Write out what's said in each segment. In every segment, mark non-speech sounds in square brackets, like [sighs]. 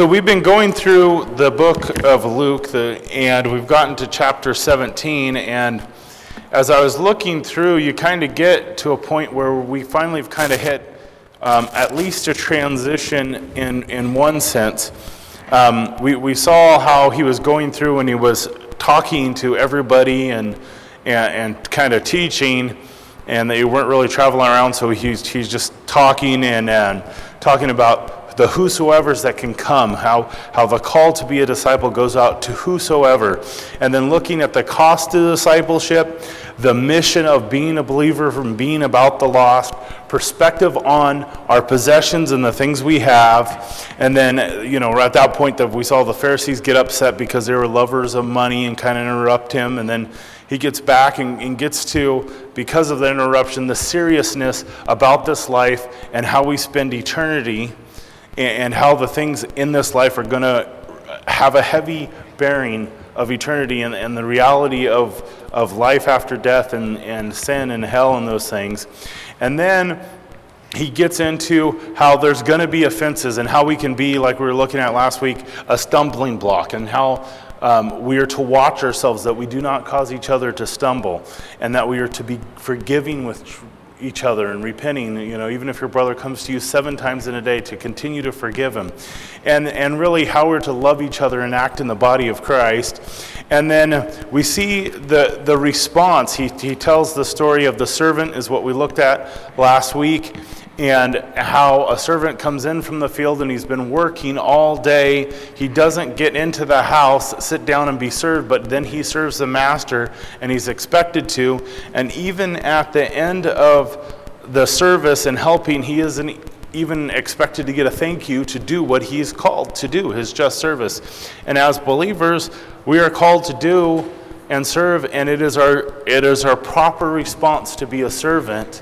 So we've been going through the book of Luke, the, and we've gotten to chapter 17. And as I was looking through, you kind of get to a point where we finally have kind of hit um, at least a transition in, in one sense. Um, we, we saw how he was going through when he was talking to everybody and, and, and kind of teaching, and they weren't really traveling around, so he's, he's just talking and, and talking about the whosoever's that can come, how, how the call to be a disciple goes out to whosoever. And then looking at the cost of discipleship, the mission of being a believer from being about the lost, perspective on our possessions and the things we have. And then, you know, at that point that we saw the Pharisees get upset because they were lovers of money and kind of interrupt him. And then he gets back and, and, gets to, because of the interruption, the seriousness about this life and how we spend eternity and how the things in this life are going to have a heavy bearing of eternity and, and the reality of, of life after death and, and sin and hell and those things. And then he gets into how there's going to be offenses and how we can be, like we were looking at last week, a stumbling block, and how um, we are to watch ourselves that we do not cause each other to stumble, and that we are to be forgiving with each other and repenting, you know, even if your brother comes to you seven times in a day, to continue to forgive him. And, and really how we're to love each other and act in the body of Christ. And then we see the, the response. He, he tells the story of the servant, is what we looked at last week and how a servant comes in from the field and he's been working all day. He doesn't get into the house, sit down and be served, but then he serves the master and he's expected to. And even at the end of the service and helping, he isn't even expected to get a thank you to do what he's called to do, his just service. And as believers, we are called to do and serve, and it is our, it is our proper response to be a servant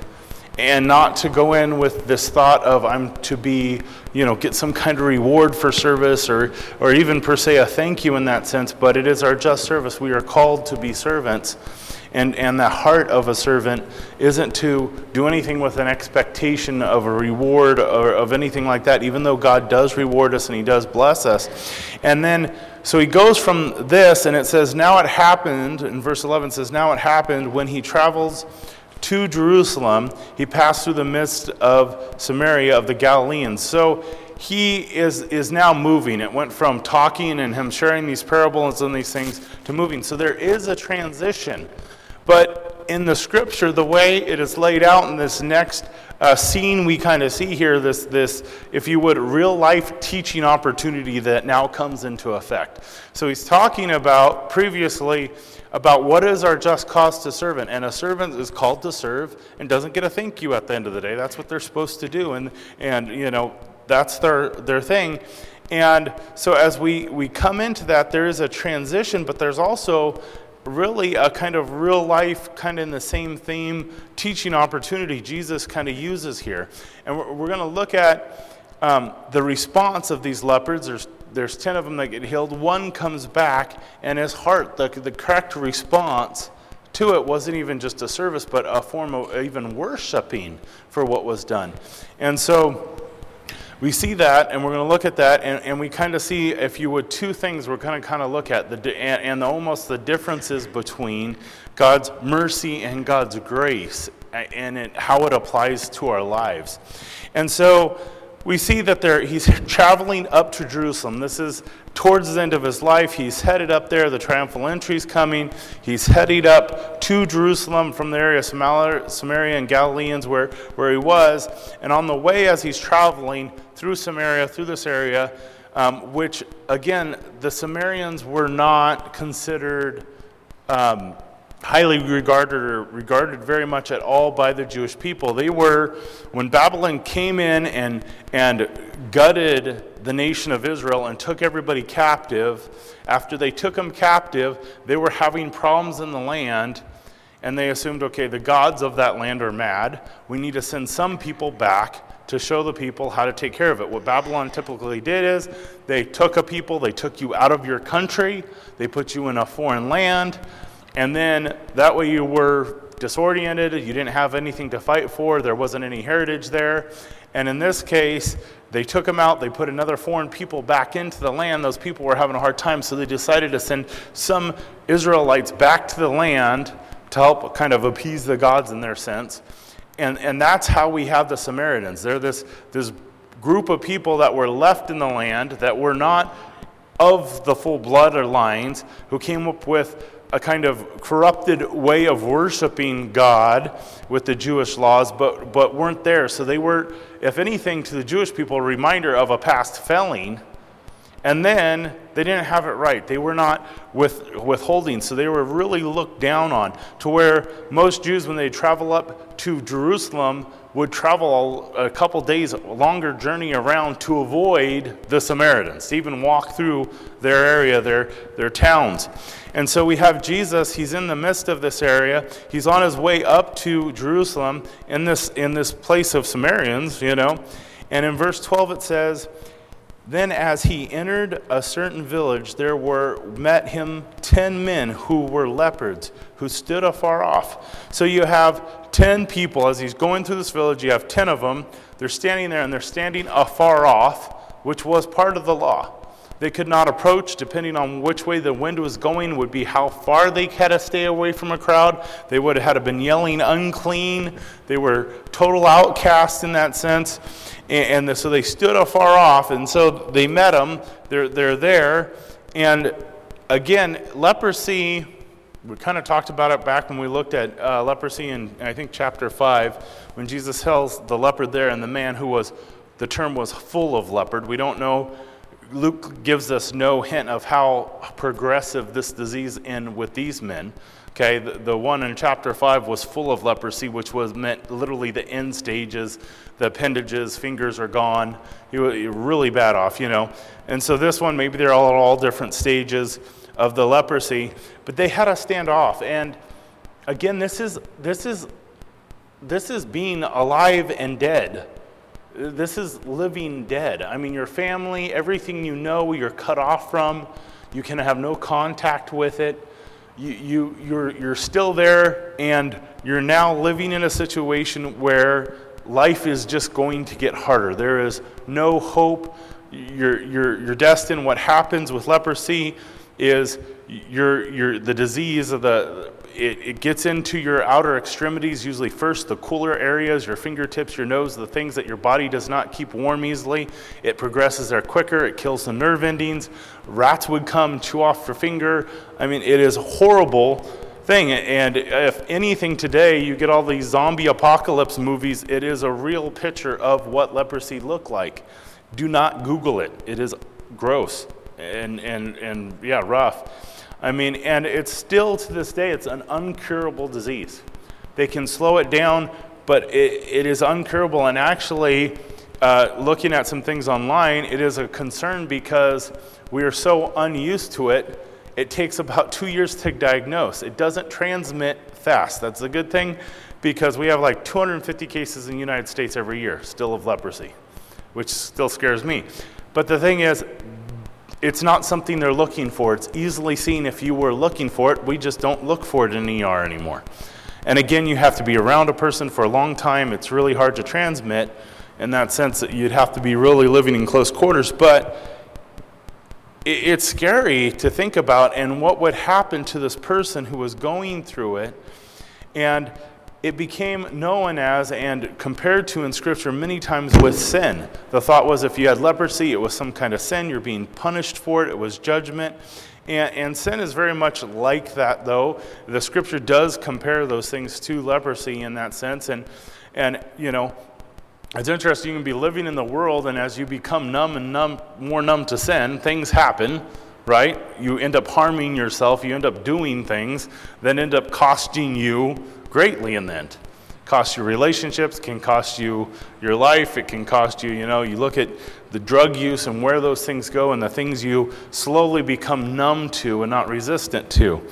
and not to go in with this thought of I'm to be, you know, get some kind of reward for service or, or even per se a thank you in that sense, but it is our just service. We are called to be servants. And, and the heart of a servant isn't to do anything with an expectation of a reward or of anything like that, even though God does reward us and He does bless us. And then, so he goes from this, and it says, Now it happened, in verse 11 says, Now it happened when he travels to Jerusalem, he passed through the midst of Samaria of the Galileans. So he is, is now moving. It went from talking and him sharing these parables and these things to moving. So there is a transition. But in the scripture, the way it is laid out in this next uh, scene we kind of see here, this, this, if you would, real life teaching opportunity that now comes into effect. So he's talking about previously about what is our just cost to servant. And a servant is called to serve and doesn't get a thank you at the end of the day. That's what they're supposed to do. And, and you know, that's their, their thing. And so as we, we come into that, there is a transition, but there's also really a kind of real life, kind of in the same theme, teaching opportunity Jesus kind of uses here. And we're, we're going to look at um, the response of these lepers. There's there's 10 of them that get healed. One comes back, and his heart, the, the correct response to it wasn't even just a service, but a form of even worshiping for what was done. And so we see that, and we're going to look at that, and, and we kind of see, if you would, two things we're going to kind of look at, the, and, and almost the differences between God's mercy and God's grace, and it, how it applies to our lives. And so, we see that there, he's traveling up to Jerusalem. This is towards the end of his life. He's headed up there. The triumphal entry is coming. He's headed up to Jerusalem from the area of Samaria and Galileans where, where he was. And on the way, as he's traveling through Samaria, through this area, um, which again, the Samaritans were not considered. Um, highly regarded or regarded very much at all by the Jewish people. They were, when Babylon came in and, and gutted the nation of Israel and took everybody captive, after they took them captive, they were having problems in the land. And they assumed, okay, the gods of that land are mad. We need to send some people back to show the people how to take care of it. What Babylon typically did is they took a people, they took you out of your country, they put you in a foreign land, and then that way you were disoriented, you didn't have anything to fight for, there wasn't any heritage there. And in this case, they took them out, they put another foreign people back into the land. Those people were having a hard time, so they decided to send some Israelites back to the land to help kind of appease the gods in their sense. And, and that's how we have the Samaritans. They're this, this group of people that were left in the land that were not of the full blood lines who came up with a kind of corrupted way of worshiping God with the Jewish laws, but, but weren't there. So they were, if anything, to the Jewish people, a reminder of a past failing. And then they didn't have it right. They were not with, withholding. So they were really looked down on to where most Jews, when they travel up to Jerusalem, would travel a couple days longer journey around to avoid the Samaritans, to even walk through their area, their, their towns. And so we have Jesus, he's in the midst of this area. He's on his way up to Jerusalem in this, in this place of Samaritans, you know. And in verse 12 it says, then, as he entered a certain village, there were met him ten men who were lepers, who stood afar off. So you have ten people as he's going through this village. You have ten of them. They're standing there, and they're standing afar off, which was part of the law. They could not approach, depending on which way the wind was going, would be how far they had to stay away from a crowd. They would have been yelling unclean. They were total outcasts in that sense. And, and so they stood afar off, and so they met him. They're, they're there. And again, leprosy, we kind of talked about it back when we looked at uh, leprosy in, I think, chapter 5, when Jesus tells the leper there and the man who was, the term was full of leopard. We don't know Luke gives us no hint of how progressive this disease in with these men. Okay, the, the, one in chapter 5 was full of leprosy, which was meant literally the end stages. The appendages, fingers are gone. You're really bad off, you know. And so this one, maybe they're all at all different stages of the leprosy, but they had to stand off. And again, this is, this is, this is being alive and dead. This is living dead. I mean, your family, everything you know, you're cut off from. You can have no contact with it. You, you, you're, you're still there, and you're now living in a situation where life is just going to get harder. There is no hope. You're, you're, you're destined. What happens with leprosy is you're, you're, the disease of the it, it gets into your outer extremities, usually first, the cooler areas, your fingertips, your nose, the things that your body does not keep warm easily. It progresses there quicker, it kills the nerve endings. Rats would come, chew off your finger. I mean, it is a horrible thing. And if anything today, you get all these zombie apocalypse movies, it is a real picture of what leprosy looked like. Do not Google it, it is gross and, and, and yeah, rough. I mean, and it's still to this day, it's an uncurable disease. They can slow it down, but it, it is uncurable. And actually, uh, looking at some things online, it is a concern because we are so unused to it. It takes about [laughs] two years to diagnose. It doesn't transmit fast. That's a good thing because we have like 250 cases in the United States every year still of leprosy, which still scares me. But the thing is, it's not something they're looking for. It's easily seen if you were looking for it. We just don't look for it in ER anymore. And again, you have to be around a person for a long time. It's really hard to transmit in that sense that you'd have to be really living in close quarters. But it's scary to think about and what would happen to this person who was going through it. And it became known as and compared to in Scripture many times with sin. The thought was if you had leprosy, it was some kind of sin, you're being punished for it, it was judgment. And, and sin is very much like that, though. The Scripture does compare those things to leprosy in that sense. And, and you know, it's interesting, you can be living in the world, and as you become numb and numb, more numb to sin, things happen right? You end up harming yourself, you end up doing things that end up costing you greatly in the end. Cost you relationships, can cost you your life, it can cost you, you know, you look at the drug use and where those things go and the things you slowly become numb to and not resistant to.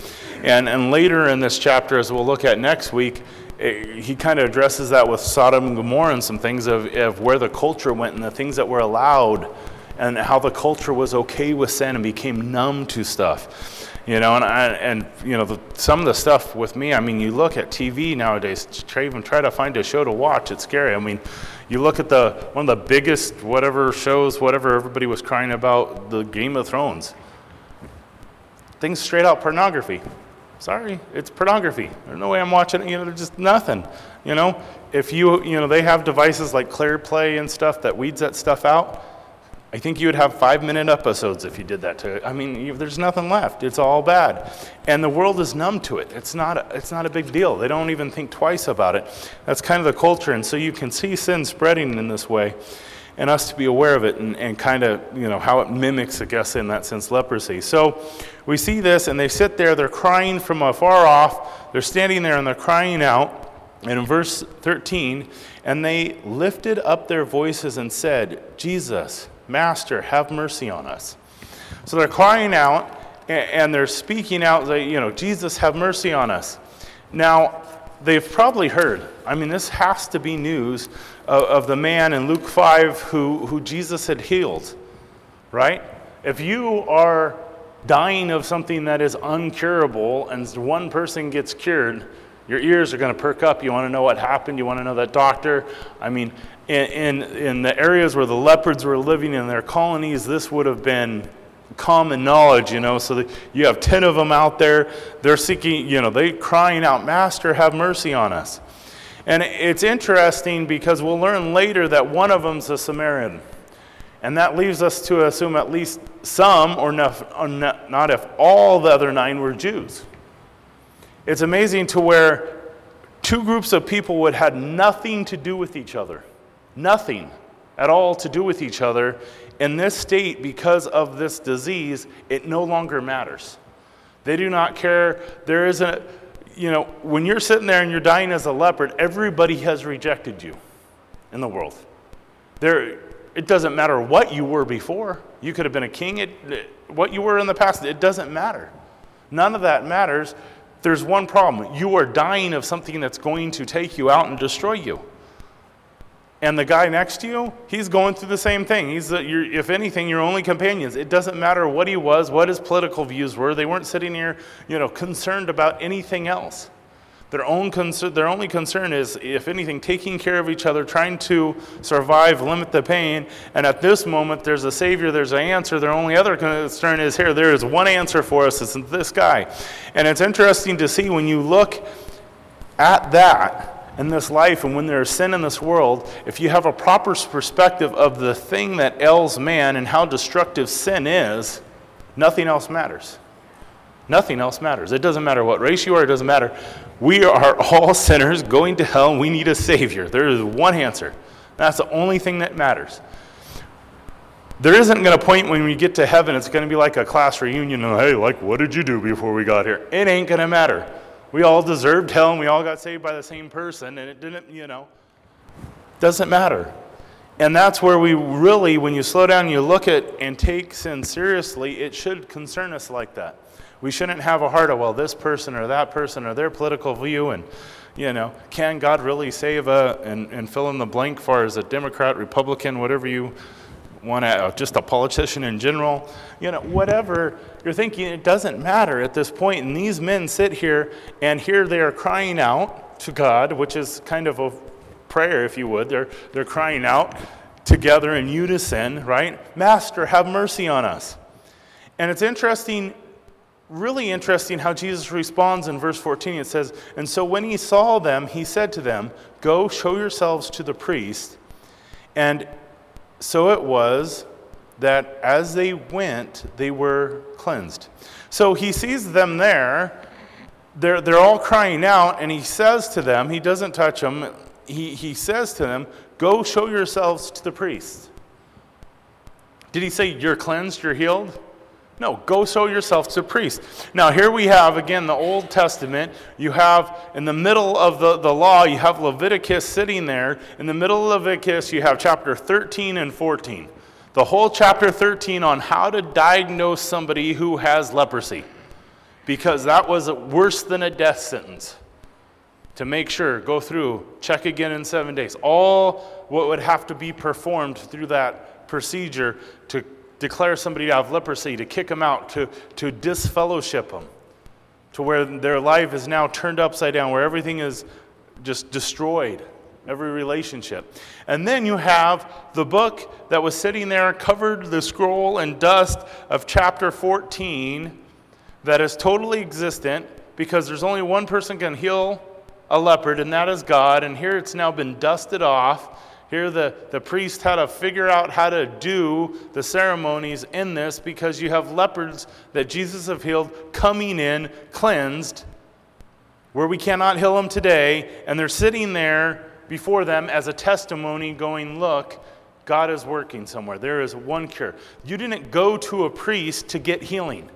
And, and later in this chapter, as we'll look at next week, eh, he kind of addresses that with Sodom and Gomorrah and some things of, of where the culture went and the things that were allowed and how the culture was okay with sin and became numb to stuff. You know, and, I, and you know, the, some of the stuff with me, I mean, you look at TV nowadays, even try to find a show to watch, it's scary. I mean, you look at the one of the biggest whatever shows, whatever everybody was crying about, the Game of Thrones. Things straight out pornography. Sorry, it's pornography. There's no way I'm watching it. You know, there's just nothing. You know, if you, you know, they have devices like ClearPlay and stuff that weeds that stuff out. I think you would have five minute episodes if you did that to. I mean, you, there's nothing left. It's all bad. And the world is numb to it. It's not, a, it's not a big deal. They don't even think twice about it. That's kind of the culture. And so you can see sin spreading in this way and us to be aware of it and, and kind of, you know, how it mimics, I guess, in that sense, leprosy. So we see this, and they sit there, they're crying from afar off. They're standing there and they're crying out. And in verse 13, and they lifted up their voices and said, Jesus, Master, have mercy on us. So they're crying out and they're speaking out, you know, Jesus, have mercy on us. Now, they've probably heard, I mean, this has to be news of, of the man in Luke 5 who, who Jesus had healed, right? If you are dying of something that is uncurable and one person gets cured, your ears are going to perk up. You want to know what happened. You want to know that doctor. I mean, in, in, in the areas where the lepers were living in their colonies, this would have been common knowledge, you know. So you have 10 of them out there. They're seeking, you know, they crying out, Master, have mercy on us. And it's interesting because we'll learn later that one of them's a Samaritan. And that leaves us to assume at least some, or not, not if all the other nine were Jews. It's amazing to where two groups of people would have nothing to do with each other nothing at all to do with each other. In this state, because of this disease, it no longer matters. They do not care. There isn't, you know, when you're sitting there and you're dying as a leper, everybody has rejected you in the world. There, it doesn't matter what you were before. You could have been a king. It, what you were in the past, it doesn't matter. None of that matters. There's one problem. You are dying of something that's going to take you out and destroy you. And the guy next to you, he's going through the same thing. He's, if anything, your only companions. It doesn't matter what he was, what his political views were. They weren't sitting here, you know, concerned about anything else. Their, own concern, their only concern is, if anything, taking care of each other, trying to survive, limit the pain. And at this moment, there's a Savior, there's an answer. Their only other concern is here. There is one answer for us. It's this guy. And it's interesting to see when you look at that in this life and when there is sin in this world, if you have a proper perspective of the thing that ails man and how destructive sin is, nothing else matters. Nothing else matters. It doesn't matter what race you are, it doesn't matter. We are [laughs] all sinners going to hell and we need a Savior. There is one answer. That's the only thing that matters. There isn't going to point when we get to heaven, it's going to be like a class reunion. Hey, like, what did you do before we got here? It ain't going to matter. We all deserved hell and we all got saved by the same person, and it didn't, you know, doesn't matter. And that's where we really, when you slow down, and you look at and take sin seriously, it should concern us like that. We shouldn't have a heart of, well, this person or that person or their political view, and, you know, can God really save a, and, and fill in the blank for as a Democrat, Republican, whatever you want to, uh, just a politician in general, you know, whatever you're thinking, it doesn't matter at this point. And these men sit here, and here they are crying out to God, which is kind of a prayer, if you would. They're, they're crying out together in unison, right? Master, have mercy on us. And it's interesting, really interesting, how Jesus responds in verse 14. It says, And so when he saw them, he said to them, Go show yourselves to the priest. And so it was that as they went, they were cleansed. So he sees them there. They're, they're all crying out, and he says to them, he doesn't touch them, he, he says to them, Go show yourselves to the priest. Did he say, You're cleansed, you're healed? No, go show yourself to priest. Now, here we have, again, the Old Testament. You have, in the middle of the, the law, you have Leviticus sitting there. In the middle of Leviticus, you have chapter 13 and 14. The whole chapter 13 on how to diagnose somebody who has leprosy. Because that was worse than a death sentence. To make sure, go through, check again in seven days. All what would have to be performed through that procedure to declare somebody to have leprosy, to kick them out, to, to disfellowship them, to where their life is now turned upside down, where everything is just destroyed, every relationship. And then you have the book that was sitting there, covered the scroll in dust of chapter 14, that is totally existent because there's only one person can heal a leper, and that is God. And here it's now been dusted off. Here, the, the priest had to figure out how to do the ceremonies in this because you have lepers that Jesus have healed coming in cleansed, where we cannot heal them today, and they're sitting there before them as a testimony, going, Look, God is working somewhere. There is one cure. You didn't go to a priest to get healing,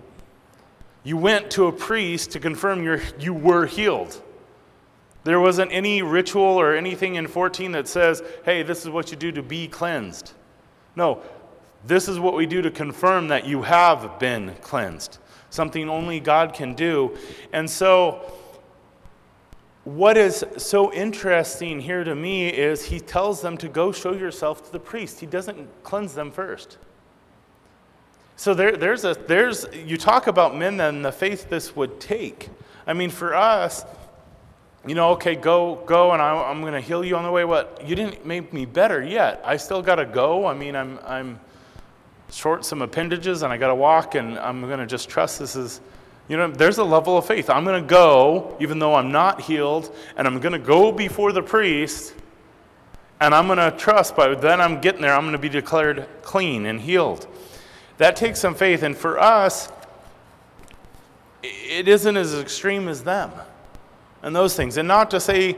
you went to a priest to confirm you you were healed. There wasn't any ritual or anything in 14 that says, hey, this is what you do to be cleansed. No, this is what we do to confirm that you have been cleansed. Something only God can do. And so, what is so interesting here to me is he tells them to go show yourself to the priest. He doesn't cleanse them first. So there, there's a there's you talk about men and the faith this would take. I mean, for us, you know, okay, go, go, and I, am going to heal you on the way. What? You didn't make me better yet. I still got to go. I mean, I'm, I'm short some appendages, and I got to walk, and I'm going to just trust this is, you know, there's a level of faith. I'm going to go, even though I'm not healed, and I'm going to go before the priest, and I'm going to trust. But then I'm getting there. I'm going to be declared clean and healed. That takes some faith, and for us, it isn't as extreme as them and those things. And not to say,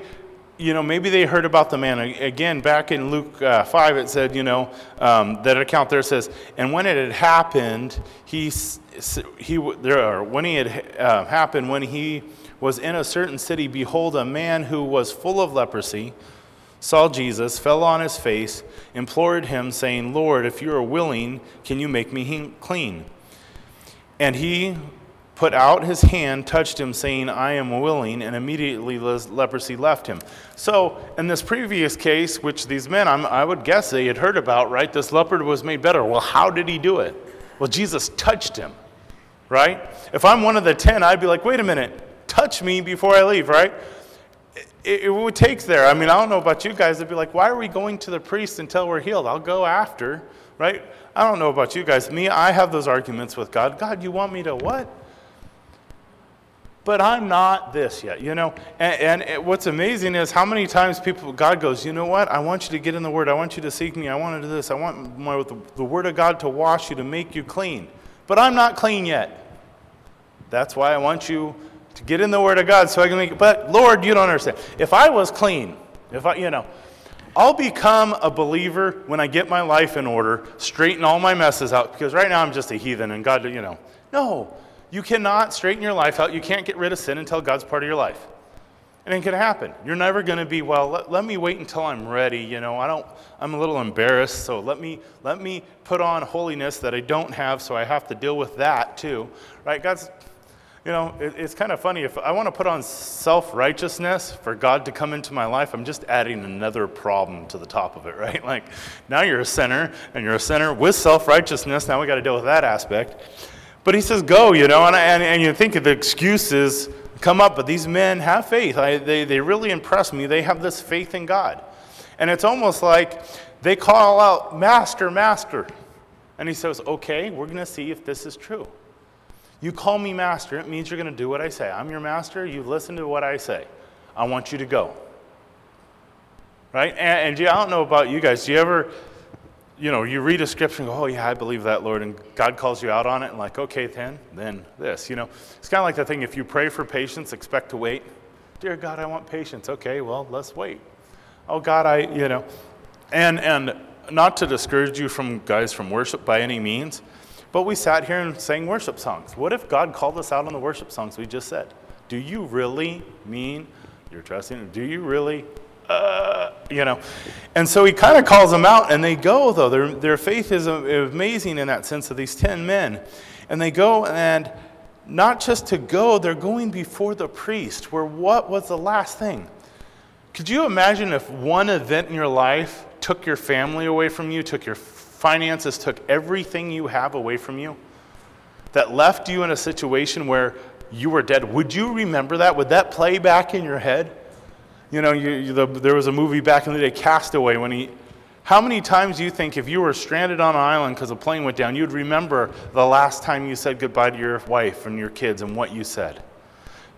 you know, maybe they heard about the man. Again, back in Luke uh, 5, it said, you know, um, that account there says, and when it had happened, he, he there, when he had uh, happened, when he was in a certain city, behold, a man who was full of leprosy saw Jesus, fell on his face, implored him, saying, Lord, if you are willing, can you make me clean? And he put out his hand, touched him, saying, I am willing, and immediately leprosy left him. So, in this previous case, which these men, I'm, i would guess they had heard about, right? This leper was made better. Well, how did he do it? Well, Jesus touched him, right? If I'm one of the ten, I'd be like, wait a minute, touch me before I leave, right? It, it would take there. I mean, I don't know about you guys. It'd be like, why are we going to the priest until we're healed? I'll go after, right? I don't know about you guys. Me, I have those arguments with God. God, you want me to what? But I'm not this yet, you know. And, and, what's amazing is how many times people, God goes, you know what? I want you to get in the Word. I want you to seek me. I want to do this. I want my, the, the Word of God to wash you, to make you clean. But I'm not clean yet. That's why I want you to get in the Word of God so I can make. But Lord, you don't understand. If I was clean, if I, you know, I'll become a believer when I get my life in order, straighten all my messes out, because right now I'm just a heathen and God, you know. No, you cannot straighten your life out. You can't get rid of sin until God's part of your life. And it can happen. You're never going to be, well, let, let, me wait until I'm ready. You know, I don't, I'm a little embarrassed, so let me, let me put on holiness that I don't have, so I have to deal with that too. Right? God's, you know, it, it's kind of funny. If I want to put on self righteousness for God to come into my life, I'm just adding another problem to the top of it, [laughs] right? Like, now you're a sinner, and you're a sinner with self righteousness. Now we got to deal with that aspect. But he says, go, you know, and, and, and you think of the excuses come up, but these men have faith. I, they, they really impress me. They have this faith in God. And it's almost like they call out, Master, Master. And he says, Okay, we're going to see if this is true. You call me master, it means you're going to do what I say. I'm your master, you listen to what I say. I want you to go. Right? And, and I don't know about you guys. Do you ever you know, you read a scripture and go, oh, yeah, I believe that, Lord. And God calls you out on it and, like, okay, then, then this. You know, it's kind of like the thing if you pray for patience, expect to wait. Dear God, I want patience. Okay, well, let's wait. Oh, God, I, you know. And, and not to discourage you from guys from worship by any means, but we sat here and sang worship songs. What if God called us out on the worship songs we just said? Do you really mean you're trusting? Do you really uh, you know. And so he kind of calls them out, and they go, though. Their, their faith is amazing in that sense of these 10 men. And they go, and not just to go, they're going before the priest, where what was the last thing? Could you imagine if one event in your life took your family away from you, took your finances took everything you have away from you, that left you in a situation where you were dead, would you remember that? Would that play back in your head? You know, you, the, there was a movie back in the day, Castaway, when he. How many times do you think if you were stranded on an island because a plane went down, you'd remember the last time you said goodbye to your wife and your kids and what you said?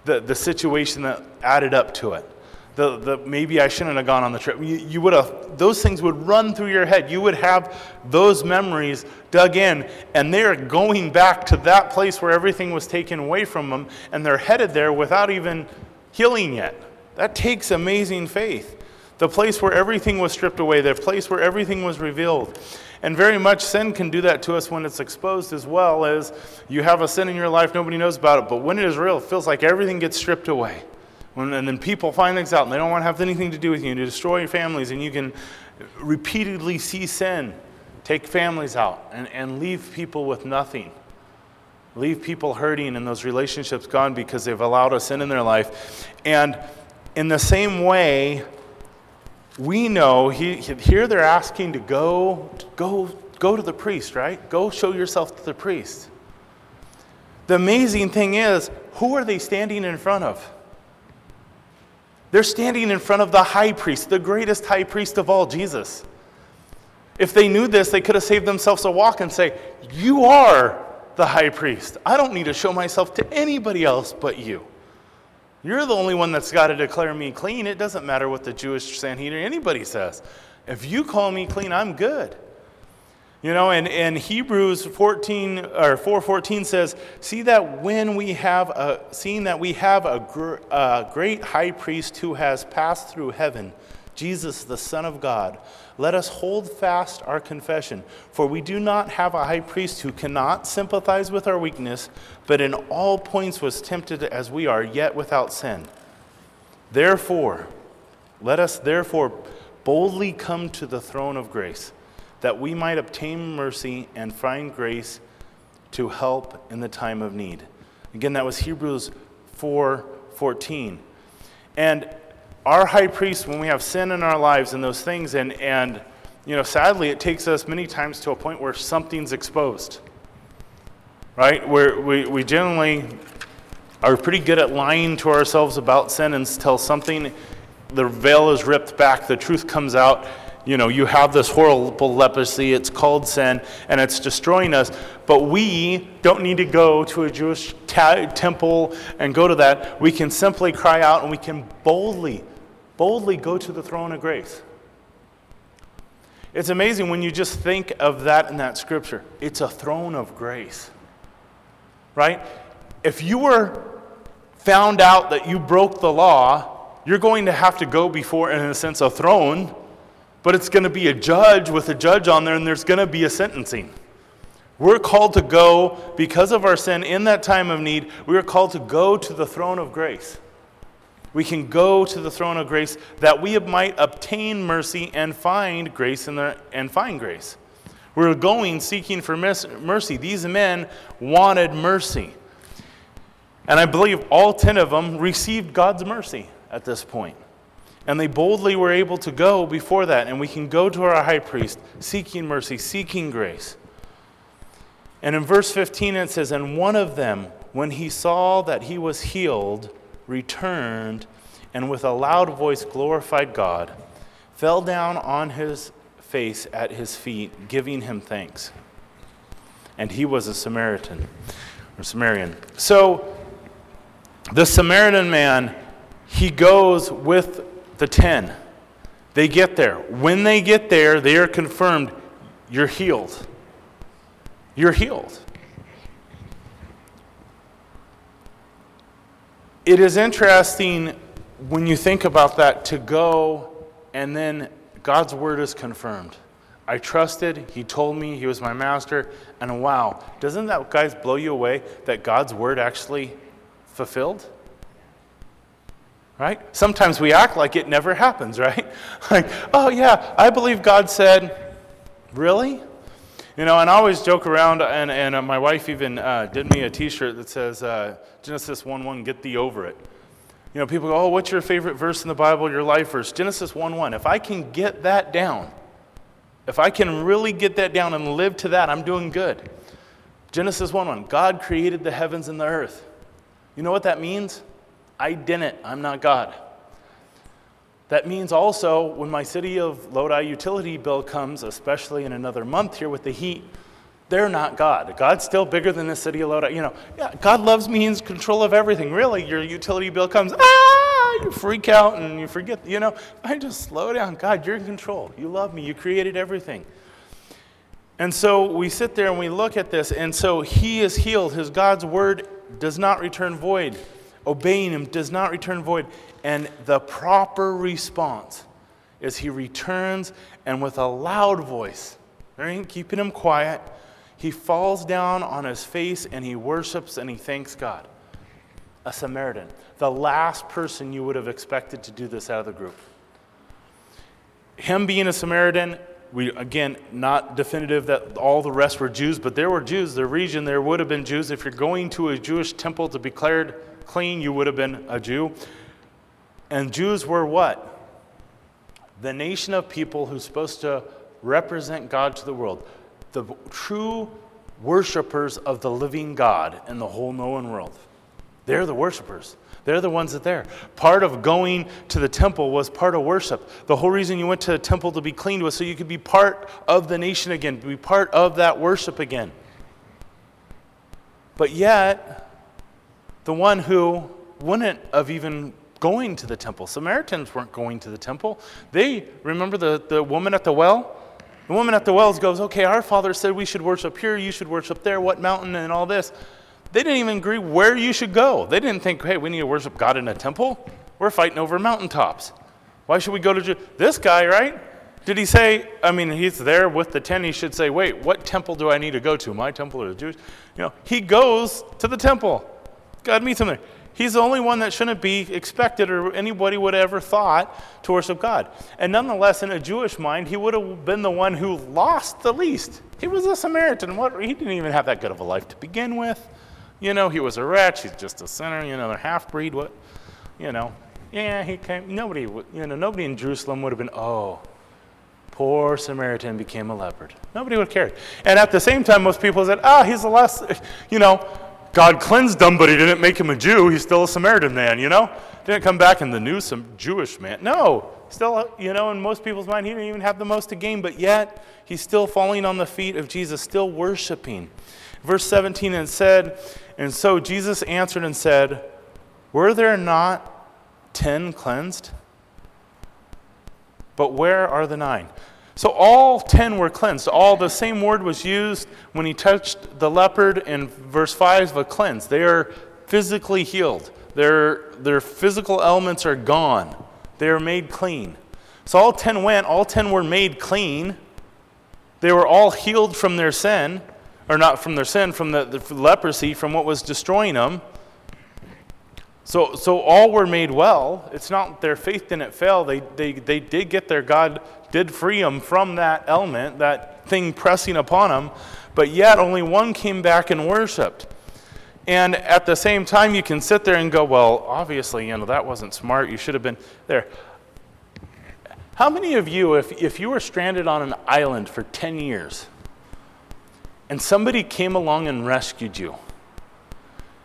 The, the situation that added up to it the, the maybe I shouldn't have gone on the trip. You, you would have, those things would run through your head. You would have those memories dug in, and they're going back to that place where everything was taken away from them, and they're headed there without even healing yet. That takes amazing faith. The place where everything was stripped away, the place where everything was revealed. And very much sin can do that to us when it's exposed as well as you have a sin in your life, nobody knows about it, but when it is real, it feels like everything gets stripped away. When, and then people find things out and they don't want to have anything to do with you and to destroy your families, and you can repeatedly see sin take families out and, and leave people with nothing. Leave people hurting and those relationships gone because they've allowed a sin in their life. And in the same way, we know he, here they're asking to go, go, go to the priest, right? Go show yourself to the priest. The amazing thing is, who are they standing in front of? They're standing in front of the high priest, the greatest high priest of all, Jesus. If they knew this, they could have saved themselves a walk and say, You are the high priest. I don't need to show myself to anybody else but you. You're the only one that's got to declare me clean. It doesn't matter what the Jewish Sanhedrin, anybody says. If you call me clean, I'm good. You know, and, and Hebrews 14 or 4:14 says, "See that when we have a seeing that we have a, gr- a great high priest who has passed through heaven, Jesus the Son of God, let us hold fast our confession, for we do not have a high priest who cannot sympathize with our weakness, but in all points was tempted as we are, yet without sin. Therefore, let us therefore boldly come to the throne of grace." that we might obtain mercy and find grace to help in the time of need. Again, that was Hebrews 4:14. And our high priest, when we have sin in our lives and those things, and, and you know, sadly, it takes us many times to a point where something's exposed. Right? Where we, we generally are pretty good at lying to ourselves about sin until something, the veil is ripped back, the truth comes out, you know, you have this horrible leprosy, it's called sin, and it's destroying us. But we don't need to go to a Jewish ta- temple and go to that. We can simply cry out and we can boldly, boldly go to the throne of grace. It's amazing when you just think of that in that scripture. It's a throne of grace. Right? If you were found out that you broke the law, you're going to have to go before, in a sense, a throne but it's going to be a judge with a judge on there, and there's going to be a sentencing. We're called to go, because of our sin in that time of need, we are called to go to the throne of grace. We can go to the throne of grace that we might obtain mercy and find grace in the, and find grace. We're going seeking for mercy. These men wanted mercy. And I believe all 10 of them received God's mercy at this point. And they boldly were able to go before that, and we can go to our high priest seeking mercy, seeking grace. And in verse 15 it says, And one of them, when he saw that he was healed, returned and with a loud voice glorified God, fell down on his face at his feet, giving him thanks. And he was a Samaritan or Samaritan. So the Samaritan man, he goes with the 10. They get there. When they get there, they are confirmed you're healed. You're healed. It is interesting when you think about that to go and then God's word is confirmed. I trusted, he told me he was my master, and wow, doesn't that guys blow you away that God's word actually fulfilled? right? Sometimes we act like it never happens, right? [laughs] like, oh yeah, I believe God said, really? You know, and I always joke around, and, and uh, my wife even uh, did me a t shirt that says, uh, Genesis 1 1, get thee over it. You know, people go, oh, what's your favorite verse in the Bible, your life verse? Genesis 1 1. If I can get that down, If I can really get that down and live to that, I'm doing good. Genesis 1 1, God created the heavens and the earth. You know what that means? I didn't. I'm not God. That means also when my city of Lodi utility bill comes, especially in another month here with the heat, they're not God. God's still bigger than the city of Lodi. You know, yeah, God loves me, He's control of everything. Really, your utility bill comes, ah, you freak out and you forget, you know, I just slow down. God, you're in control. You love me. You created everything. And so we sit there and we look at this, and so He is healed. His God's word does not return void. Obeying Him does not return void. And the proper response is He returns and with a loud voice, keeping Him quiet he falls down on his face and he worships and he thanks God. A Samaritan, the last person you would have expected to do this out of the group. Him being a Samaritan, we again not definitive that all the rest were Jews, but there were Jews. The region there would have been Jews. If you're going to a Jewish temple to be declared clean, you would have been a Jew. And Jews were what? The nation of people who's supposed to represent God to the world the true worshipers of the living God in the whole known world. They're the worshipers. They're the ones that there. Part of going to the temple was part of worship. The whole reason you went to the temple to be cleaned was so you could be part of the nation again, be part of that worship again. But yet, the one who wouldn't have even going to the temple, Samaritans weren't going to the temple. They, remember the, the woman at the well? The woman at the wells goes, Okay, our father said we should worship here, you should worship there, what mountain, and all this. They didn't even agree where you should go. They didn't think, Hey, we need to worship God in a temple. We're fighting over mountaintops. Why should we go to Ju-? this guy, right? Did he say, I mean, he's there with the ten, he should say, Wait, what temple do I need to go to? My temple or the Jewish? You know, he goes to the temple. God meets him there. He's the only one that shouldn't be expected or anybody would ever thought to worship God. And nonetheless, in a Jewish mind, he would have been the one who lost the least. He was a Samaritan. What, he didn't even have that good of a life to begin with. You know, he was a wretch. He's just a sinner. You know, a half breed. What, you know, yeah, he came. Nobody, you know, nobody in Jerusalem would have been, oh, poor Samaritan became a leper. Nobody would have cared. And at the same time, most people said, oh, he's a less, you know, God cleansed him, but he didn't make him a Jew. He's still a Samaritan man, you know? Didn't come back in the new some Jewish man. No, still, uh, you know, in most people's mind, he didn't even have the most to gain, but yet he's still falling on the feet of Jesus, still worshiping. Verse 17, and said, And so Jesus answered and said, Were there not ten cleansed? But where are the nine? So all 10 were cleansed. All the same word was used when he touched the leper in verse 5 of a cleansed. They are physically healed. Their, their physical elements are gone. They are made clean. So all 10 went, all 10 were made clean. They were all healed from their sin, or not from their sin, from the, the leprosy, from what was destroying them. So, so all were made well. It's not their faith didn't fail. They, they, they did get their God did free them from that element, that thing pressing upon them, but yet only one came back and worshiped. And at the same time, you can sit there and go, well, obviously, you know, that wasn't smart. You should have been there. How many of you, if, if you were stranded on an island for 10 years and somebody came along and rescued you,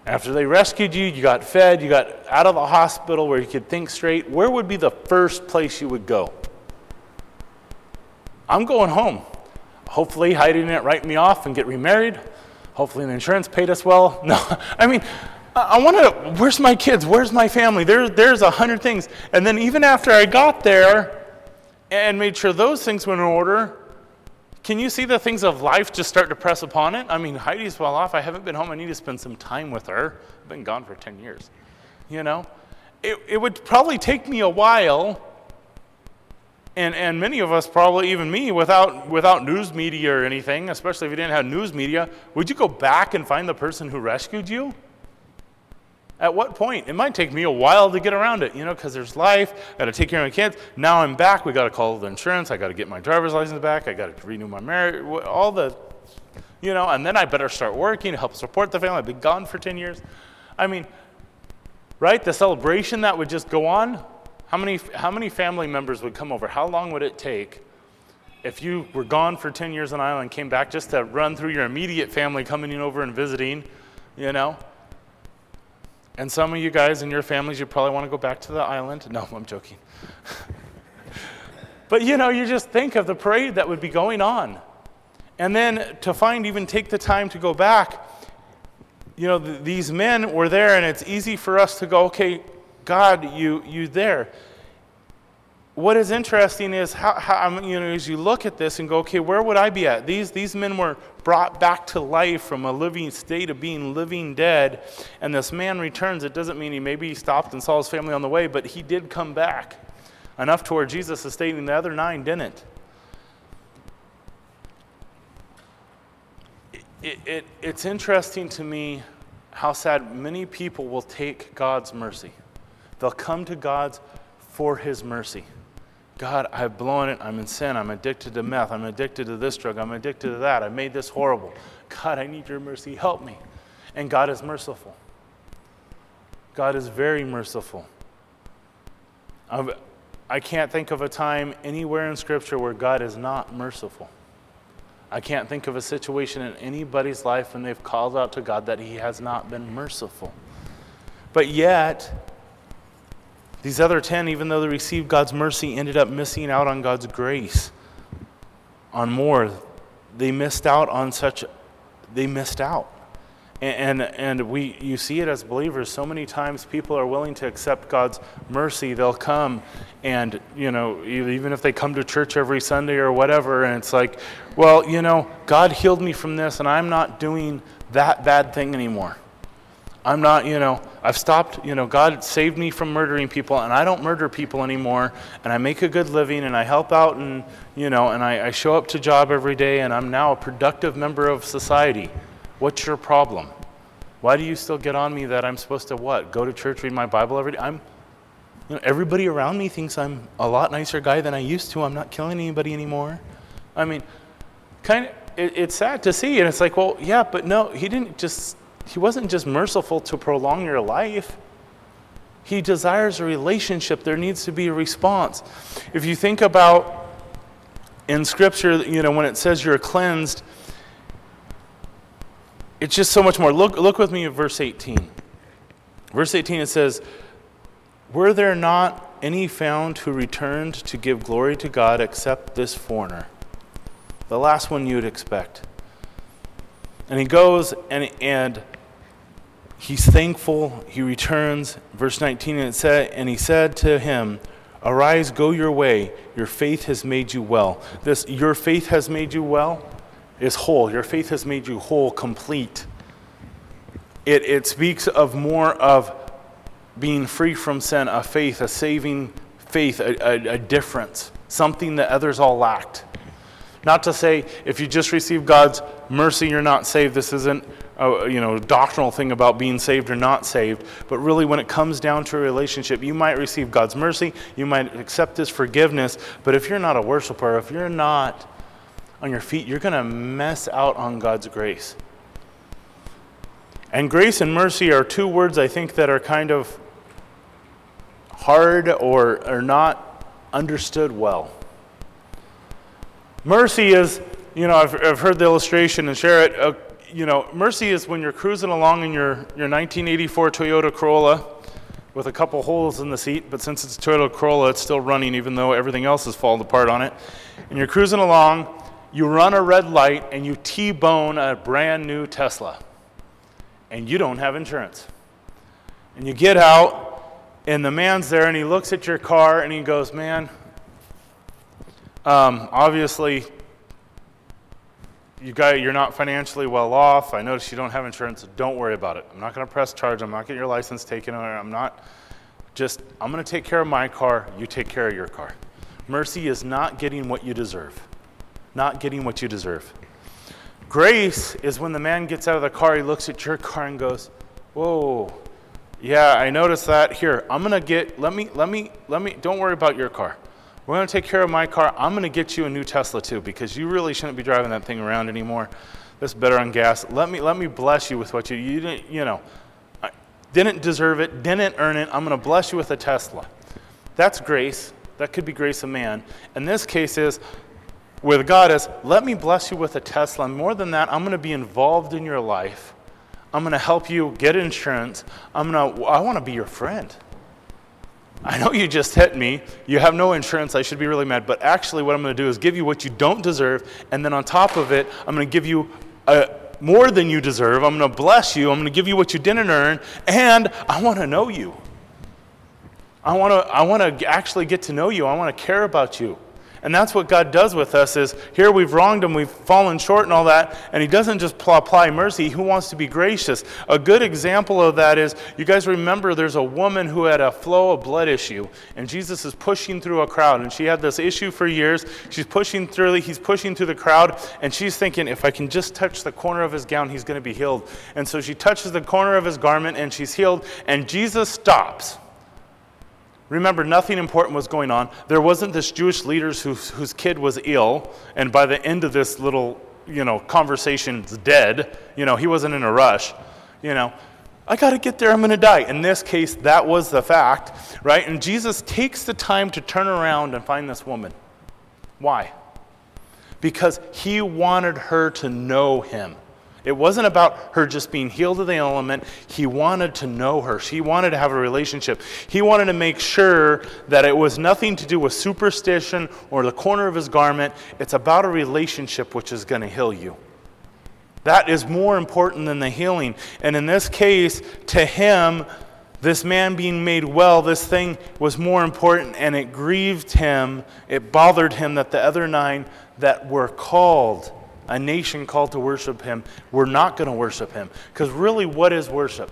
after they rescued you, you got fed, you got out of the hospital where you could think straight, where would be the first place you would go? I'm going home. Hopefully, Heidi didn't write me off and get remarried. Hopefully, the insurance paid us well. [laughs] No, I mean, I want to, where's my kids? Where's my family? There, there's a hundred things. And then, even after I got there and made sure those things were in order, can you see the things of life just start to press upon it? I mean, Heidi's well off. I haven't been home. I need to spend some time with her. I've been gone for 10 years. You know? It, it would probably take me a while and, and many of us, probably even me, without, without news media or anything, especially if you didn't have news media, would you go back and find the person who rescued you? At what point? It might take me a while to get around it, you know, because there's life, I got to take care of my kids. Now I'm back, we got to call the insurance, I got to get my driver's license back, I got to renew my marriage, all the, you know, and then I better start working help support the family. I've been gone for 10 years. I mean, right? The celebration that would just go on, how many, how many family members would come over? How long would it take if you were gone for 10 years on island, came back just to run through your immediate family coming in over and visiting, you know? And some of you guys and your families, you probably want to go back to the island. No, I'm joking. [laughs] but you know, you just think of the parade that would be going on. And then to find even take the time to go back, you know, th- these men were there, and it's easy for us to go, okay, God, you, you there what is interesting is how, how, you know, as you look at this and go, okay, where would I be at? These, these men were brought back to life from a living state of being living dead, and this man returns. It doesn't mean he maybe he stopped and saw his family on the way, but he did come back. Enough to where Jesus is stating the other nine didn't. It, it, it's interesting to me how sad many people will take God's mercy. They'll come to God's for his mercy. God, I've blown it. I'm in sin. I'm addicted to meth. I'm addicted to this drug. I'm addicted to that. I made this horrible. God, I need your mercy. Help me. And God is merciful. God is very merciful. I've, I can't think of a time anywhere in Scripture where God is not merciful. I can't think of a situation in anybody's life when they've called out to God that He has not been merciful. But yet, these other 10, even though they received God's mercy, ended up missing out on God's grace, on more. They missed out on such, they missed out. And, and, and we, you see it as believers. So many times people are willing to accept God's mercy. They'll come and, you know, even if they come to church every Sunday or whatever, and it's like, well, you know, God healed me from this, and I'm not doing that bad thing anymore. I'm not, you know, I've stopped, you know, God saved me from murdering people and I don't murder people anymore and I make a good living and I help out and, you know, and I, I show up to job every day and I'm now a productive member of society. What's your problem? Why do you still get on me that I'm supposed to what? Go to church, read my Bible every day? I'm, you know, everybody around me thinks I'm a lot nicer guy than I used to. I'm not killing anybody anymore. I mean, kind of, it, it's sad to see. And it's like, well, yeah, but no, he didn't just he wasn't just merciful to prolong your life. He desires a relationship. There needs to be a response. If you think about in Scripture, you know, when it says you're cleansed, it's just so much more. Look, look with me at verse 18. Verse 18, it says, Were there not any found who returned to give glory to God except this foreigner? The last one you'd expect. And he goes and, and he's thankful. He returns. Verse 19, and, it said, and he said to him, Arise, go your way. Your faith has made you well. This, your faith has made you well, is whole. Your faith has made you whole, complete. It, it speaks of more of being free from sin, a faith, a saving faith, a, a, a difference, something that others all lacked. Not to say if you just receive God's mercy, you're not saved. This isn't a you know, doctrinal thing about being saved or not saved. But really, when it comes down to a relationship, you might receive God's mercy, you might accept His forgiveness. But if you're not a worshiper, if you're not on your feet, you're going to mess out on God's grace. And grace and mercy are two words I think that are kind of hard or are not understood well. Mercy is, you know, I've, I've heard the illustration and share it. Uh, you know, mercy is when you're cruising along in your, your 1984 Toyota Corolla with a couple holes in the seat, but since it's a Toyota Corolla, it's still running even though everything else has fallen apart on it. And you're cruising along, you run a red light, and you T bone a brand new Tesla. And you don't have insurance. And you get out, and the man's there, and he looks at your car, and he goes, Man, um, obviously, you got, you're not financially well off. I notice you don't have insurance. Don't worry about it. I'm not going to press charge. I'm not getting your license taken. I'm not just, I'm going to take care of my car. You take care of your car. Mercy is not getting what you deserve. Not getting what you deserve. Grace is when the man gets out of the car, he looks at your car and goes, Whoa, yeah, I noticed that. Here, I'm going to get, let me, let me, let me, don't worry about your car. We're going to take care of my car. I'm going to get you a new Tesla too because you really shouldn't be driving that thing around anymore. That's better on gas. Let me let me bless you with what you you didn't you know didn't deserve it, didn't earn it. I'm going to bless you with a Tesla. That's grace. That could be grace of man. In this case is with God is let me bless you with a Tesla. And more than that, I'm going to be involved in your life. I'm going to help you get insurance. I'm going to, I want to be your friend. I know you just hit me. You have no insurance. I should be really mad. But actually, what I'm going to do is give you what you don't deserve. And then on top of it, I'm going to give you a, more than you deserve. I'm going to bless you. I'm going to give you what you didn't earn. And I want to know you. I want to, I want to actually get to know you. I want to care about you. And that's what God does with us is here we've wronged him, we've fallen short and all that, and he doesn't just apply mercy, he wants to be gracious. A good example of that is you guys remember there's a woman who had a flow of blood issue, and Jesus is pushing through a crowd, and she had this issue for years. She's pushing through, he's pushing through the crowd, and she's thinking, if I can just touch the corner of his gown, he's going to be healed. And so she touches the corner of his garment, and she's healed, and Jesus stops. Remember, nothing important was going on. There wasn't this Jewish leader whose, whose kid was ill, and by the end of this little, you know, conversation's dead. You know, he wasn't in a rush. You know, I got to get there, I'm going to die. In this case, that was the fact, right? And Jesus takes the time to turn around and find this woman. Why? Because he wanted her to know him. It wasn't about her just being healed of the element. He wanted to know her. She wanted to have a relationship. He wanted to make sure that it was nothing to do with superstition or the corner of his garment. It's about a relationship which is going to heal you. That is more important than the healing. And in this case, to him, this man being made well, this thing was more important, and it grieved him. It bothered him that the other nine that were called a nation called to worship him, we're not going to worship him. Because really, what is worship?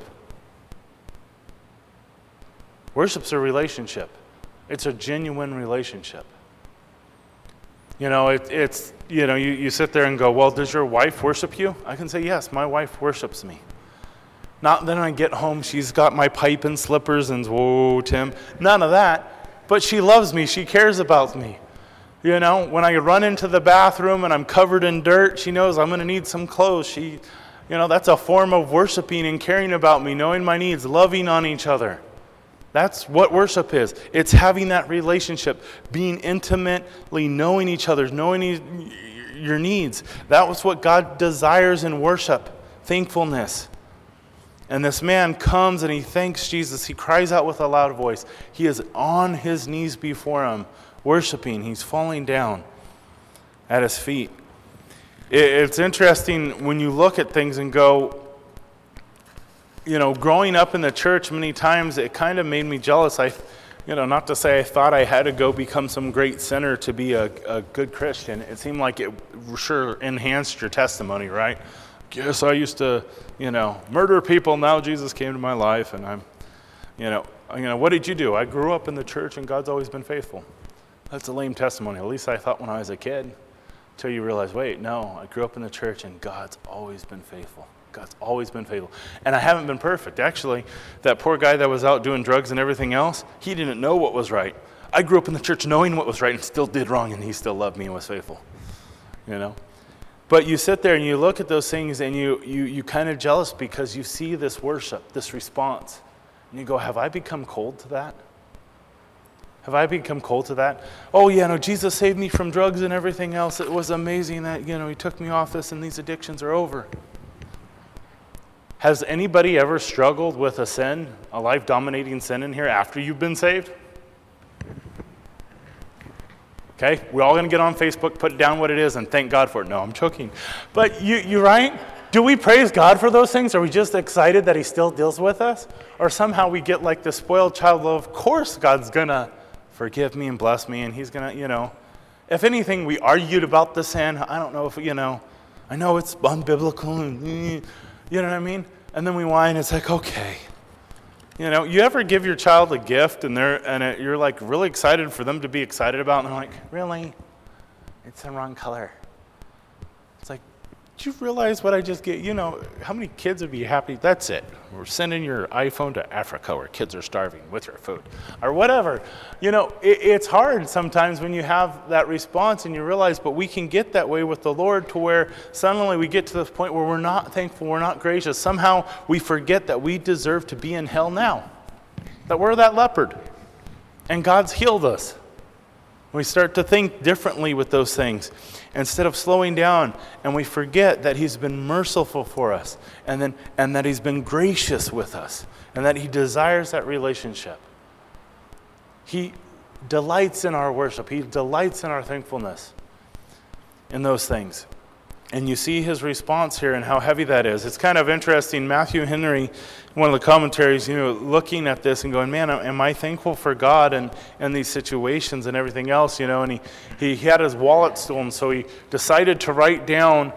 Worship's a relationship, it's a genuine relationship. You know, it, it's, you know, you, you sit there and go, well, does your wife worship you? I can say, yes, my wife worships me. Not then I get home, she's got my pipe and slippers and, whoa, Tim. None of that. But she loves me, she cares about me. You know, when I run into the bathroom and I'm covered in dirt, she knows I'm going to need some clothes. She, you know, that's a form of worshiping and caring about me, knowing my needs, loving on each other. That's what worship is. It's having that relationship, being intimately knowing each other, knowing your needs. That was what God desires in worship thankfulness. And this man comes and he thanks Jesus. He cries out with a loud voice. He is on his knees before him worshiping, he's falling down at his feet. It's interesting when you look at things and go, you know, growing up in the church many times, it kind of made me jealous. I, you know, not to say I thought I had to go become some great sinner to be a, a good Christian. It seemed like it sure enhanced your testimony, right? Yes, I used to, you know, murder people. Now Jesus came to my life, and I'm, you know, you know, what did you do? I grew up in the church, and God's always been faithful. That's a lame testimony. At least I thought when I was a kid. Until you realize, wait, no, I grew up in the church and God's always been faithful. God's always been faithful. And I haven't been perfect. Actually, that poor guy that was out doing drugs and everything else, he didn't know what was right. I grew up in the church knowing what was right and still did wrong, and he still loved me and was faithful. You know? But you sit there and you look at those things and you, you, you kind of jealous because you see this worship, this response. And you go, Have I become cold to that? Have I become cold to that? Oh, yeah, no, Jesus saved me from drugs and everything else. It was amazing that, you know, he took me off this and these addictions are over. Has anybody ever struggled with a sin, a life dominating sin in here after you've been saved? Okay, we're all going to get on Facebook, put down what it is, and thank God for it. No, I'm joking. But you, you right? Do we praise God for those things? Are we just excited that He still deals with us? Or somehow we get like the spoiled child, well, of course God's going to forgive me and bless me, and he's going to, you know. If anything, we argued about the sin. I don't know if, you know, I know it's unbiblical, and, eh, you know what I mean? And then we whine, it's like, okay. You know, you ever give your child a gift and they're and it, you're like really excited for them to be excited about, and they're like, really? It's the wrong color. Do you realize what I just get? You know, how many kids would be happy? That's it. We're sending your iPhone to Africa where kids are starving with your food or whatever. You know, it, it's hard sometimes when you have that response and you realize, but we can get that way with the Lord to where suddenly we get to this point where we're not thankful, we're not gracious. Somehow we forget that we deserve to be in hell now, that we're that leper and God's healed us. We start to think differently with those things instead of slowing down and we forget that he's been merciful for us and then and that he's been gracious with us and that he desires that relationship. He delights in our worship. He delights in our thankfulness in those things. And you see his response here and how heavy that is. It's kind of interesting. Matthew Henry, one of the commentaries, you know, looking at this and going, man, am I thankful for God and, and these situations and everything else, you know? And he, he, he had his wallet stolen, so he decided to write down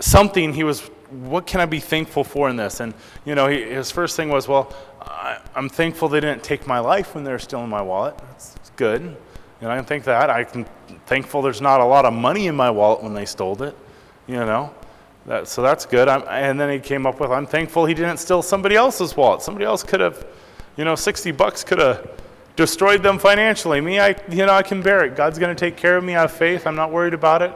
something he was, what can I be thankful for in this? And, you know, he, his first thing was, well, I, am thankful they didn't take my life when they were stealing my wallet. That's, good. And I can think that. I'm thankful there's not a lot of money in my wallet when they stole it you know. That, so that's good. I'm, and then he came up with, I'm thankful he didn't steal somebody else's wallet. Somebody else could have, you know, 60 bucks could have destroyed them financially. Me, I, you know, I can bear it. God's going to take care of me. I have faith. I'm not worried about it.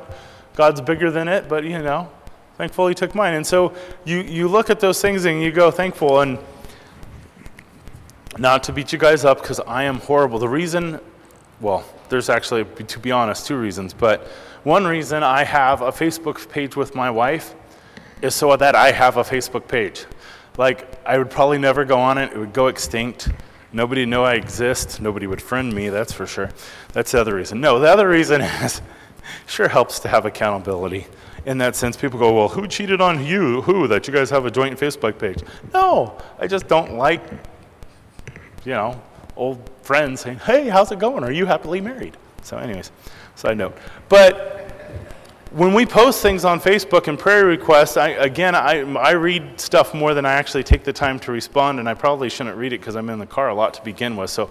God's bigger than it, but you know, thankful he took mine. And so you, you look at those things and you go thankful. And not to beat you guys up because I am horrible. The reason, well, there's actually, to be honest, two reasons, but one reason I have a Facebook page with my wife is so that I have a Facebook page. Like, I would probably never go on it, it would go extinct. Nobody know I exist. Nobody would friend me, that's for sure. That's the other reason. No, the other reason [laughs] is sure helps to have accountability. In that sense, people go, Well, who cheated on you? Who? That you guys have a joint Facebook page? No, I just don't like, you know, old friends saying, Hey, how's it going? Are you happily married? So, anyways, side note. But when we post things on Facebook and prayer requests, I, again, I, I read stuff more than I actually take the time to respond, and I probably shouldn't read it because I'm in the car a lot to begin with. So